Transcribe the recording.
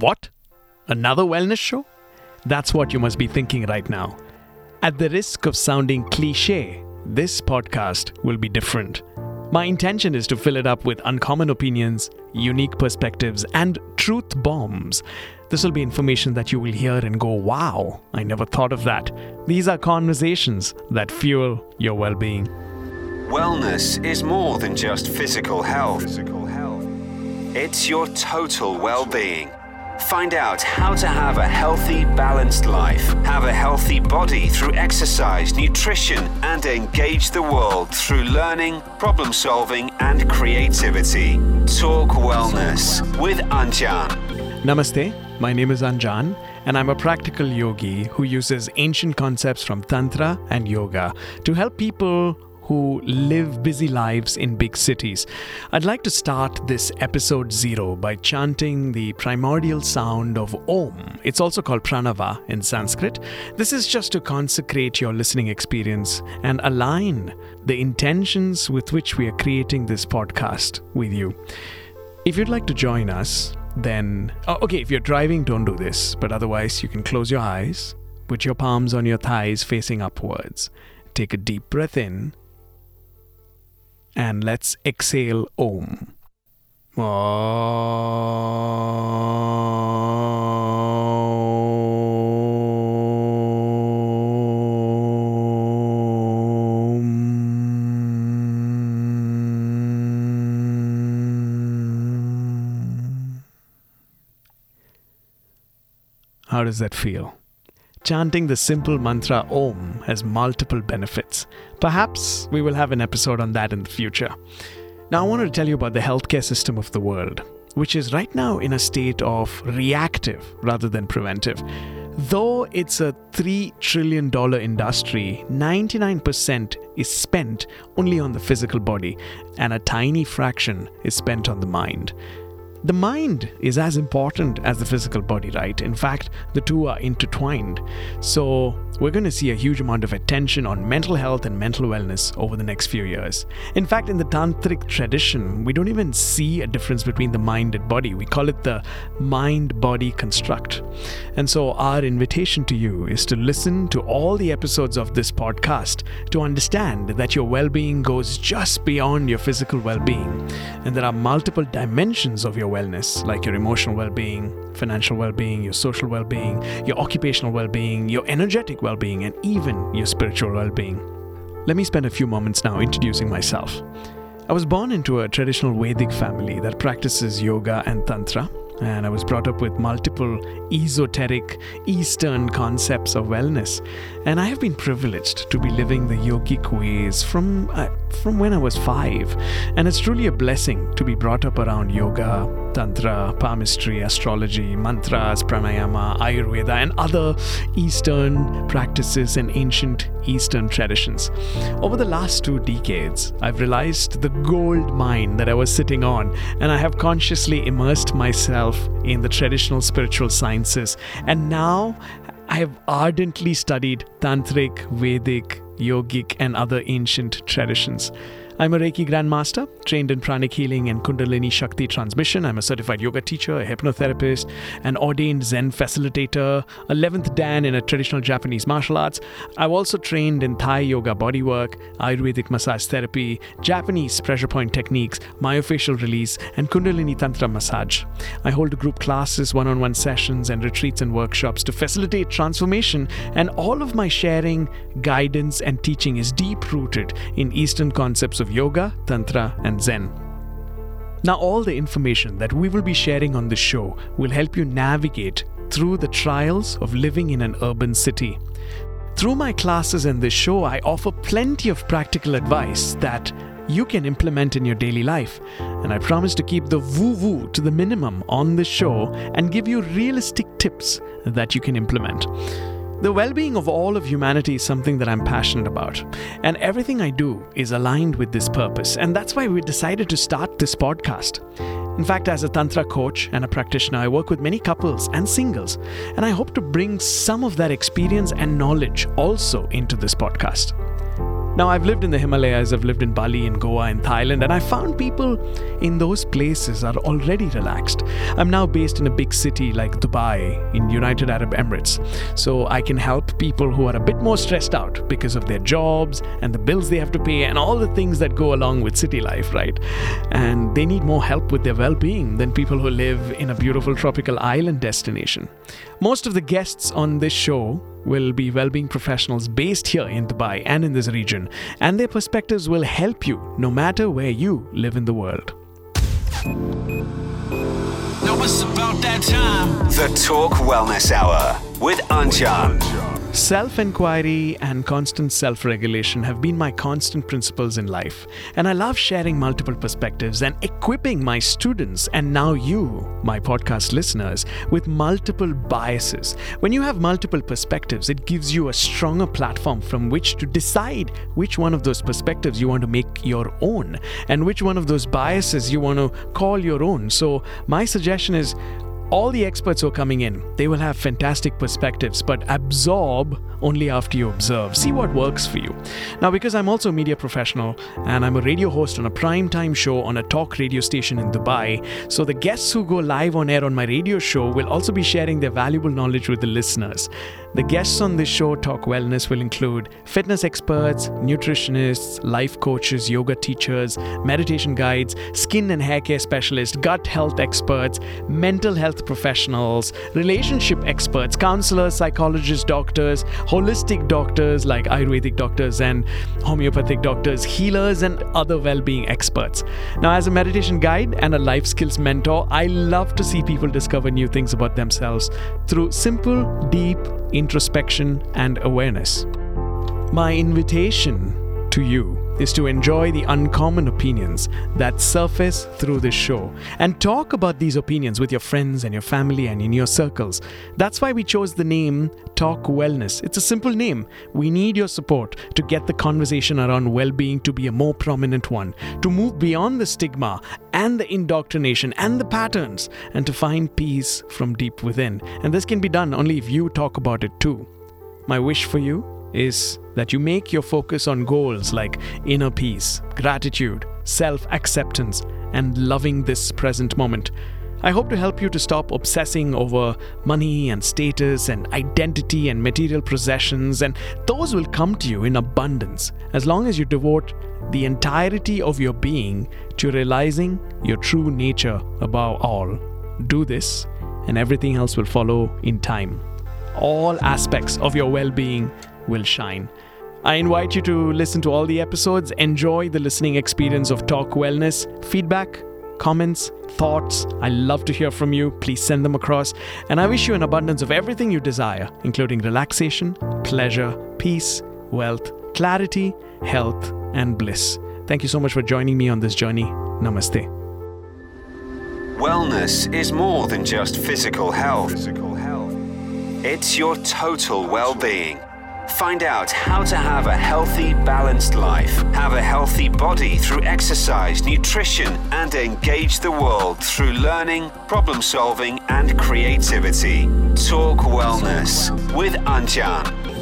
What? Another wellness show? That's what you must be thinking right now. At the risk of sounding cliche, this podcast will be different. My intention is to fill it up with uncommon opinions, unique perspectives, and truth bombs. This will be information that you will hear and go, wow, I never thought of that. These are conversations that fuel your well being. Wellness is more than just physical health. It's your total well being. Find out how to have a healthy, balanced life, have a healthy body through exercise, nutrition, and engage the world through learning, problem solving, and creativity. Talk Wellness with Anjaan. Namaste, my name is Anjaan, and I'm a practical yogi who uses ancient concepts from Tantra and yoga to help people who live busy lives in big cities. I'd like to start this episode zero by chanting the primordial sound of Om. It's also called Pranava in Sanskrit. This is just to consecrate your listening experience and align the intentions with which we are creating this podcast with you. If you'd like to join us, then, oh, okay, if you're driving, don't do this, but otherwise, you can close your eyes, put your palms on your thighs facing upwards, take a deep breath in and let's exhale Om. How does that feel? Chanting the simple mantra Om has multiple benefits. Perhaps we will have an episode on that in the future. Now, I want to tell you about the healthcare system of the world, which is right now in a state of reactive rather than preventive. Though it's a $3 trillion industry, 99% is spent only on the physical body, and a tiny fraction is spent on the mind. The mind is as important as the physical body, right? In fact, the two are intertwined. So, we're going to see a huge amount of attention on mental health and mental wellness over the next few years. In fact, in the tantric tradition, we don't even see a difference between the mind and body. We call it the mind body construct. And so, our invitation to you is to listen to all the episodes of this podcast to understand that your well being goes just beyond your physical well being. And there are multiple dimensions of your wellness, like your emotional well being, financial well being, your social well being, your occupational well being, your energetic well being, and even your spiritual well being. Let me spend a few moments now introducing myself. I was born into a traditional Vedic family that practices yoga and Tantra, and I was brought up with multiple esoteric Eastern concepts of wellness. And I have been privileged to be living the yogic ways from, uh, from when I was five. And it's truly a blessing to be brought up around yoga, tantra, palmistry, astrology, mantras, pranayama, ayurveda, and other Eastern practices and ancient Eastern traditions. Over the last two decades, I've realized the gold mine that I was sitting on, and I have consciously immersed myself in the traditional spiritual sciences. And now I have ardently studied Tantric, Vedic, Yogic, and other ancient traditions. I'm a Reiki Grandmaster, trained in pranic healing and Kundalini Shakti transmission. I'm a certified yoga teacher, a hypnotherapist, an ordained Zen facilitator, 11th Dan in a traditional Japanese martial arts. I've also trained in Thai yoga bodywork, Ayurvedic massage therapy, Japanese pressure point techniques, myofascial release, and Kundalini Tantra massage. I hold group classes, one on one sessions, and retreats and workshops to facilitate transformation, and all of my sharing, guidance, and teaching is deep rooted in Eastern concepts of yoga, tantra, and zen. Now, all the information that we will be sharing on this show will help you navigate through the trials of living in an urban city. Through my classes and this show, I offer plenty of practical advice that you can implement in your daily life. And I promise to keep the woo woo to the minimum on this show and give you realistic tips that you can implement. The well being of all of humanity is something that I'm passionate about, and everything I do is aligned with this purpose, and that's why we decided to start this podcast. In fact, as a Tantra coach and a practitioner, I work with many couples and singles, and I hope to bring some of that experience and knowledge also into this podcast. Now, I've lived in the Himalayas, I've lived in Bali, in Goa, in Thailand, and I found people in those places are already relaxed. I'm now based in a big city like Dubai in United Arab Emirates, so I can help people who are a bit more stressed out because of their jobs and the bills they have to pay and all the things that go along with city life, right? And they need more help with their well being than people who live in a beautiful tropical island destination. Most of the guests on this show will be well-being professionals based here in Dubai and in this region, and their perspectives will help you no matter where you live in the world. Now it's about that time. The Talk Wellness Hour with Anjaan. Self inquiry and constant self regulation have been my constant principles in life, and I love sharing multiple perspectives and equipping my students and now you, my podcast listeners, with multiple biases. When you have multiple perspectives, it gives you a stronger platform from which to decide which one of those perspectives you want to make your own and which one of those biases you want to call your own. So, my suggestion is all the experts who are coming in, they will have fantastic perspectives, but absorb only after you observe. See what works for you. Now, because I'm also a media professional and I'm a radio host on a prime time show on a talk radio station in Dubai, so the guests who go live on air on my radio show will also be sharing their valuable knowledge with the listeners. The guests on this show, Talk Wellness, will include fitness experts, nutritionists, life coaches, yoga teachers, meditation guides, skin and hair care specialists, gut health experts, mental health professionals, relationship experts, counselors, psychologists, doctors, holistic doctors like Ayurvedic doctors and homeopathic doctors, healers, and other well being experts. Now, as a meditation guide and a life skills mentor, I love to see people discover new things about themselves through simple, deep introspection and awareness. My invitation to you is to enjoy the uncommon opinions that surface through this show and talk about these opinions with your friends and your family and in your circles. That's why we chose the name Talk Wellness. It's a simple name. We need your support to get the conversation around well being to be a more prominent one, to move beyond the stigma and the indoctrination and the patterns, and to find peace from deep within. And this can be done only if you talk about it too. My wish for you is that you make your focus on goals like inner peace, gratitude, self acceptance, and loving this present moment. I hope to help you to stop obsessing over money and status and identity and material possessions, and those will come to you in abundance as long as you devote the entirety of your being to realizing your true nature above all. Do this, and everything else will follow in time. All aspects of your well being will shine. I invite you to listen to all the episodes, enjoy the listening experience of Talk Wellness, feedback, comments, thoughts. I love to hear from you. Please send them across. And I wish you an abundance of everything you desire, including relaxation, pleasure, peace, wealth, clarity, health, and bliss. Thank you so much for joining me on this journey. Namaste. Wellness is more than just physical health. It's your total well being. Find out how to have a healthy, balanced life, have a healthy body through exercise, nutrition, and engage the world through learning, problem solving, and creativity. Talk Wellness with Anjaan.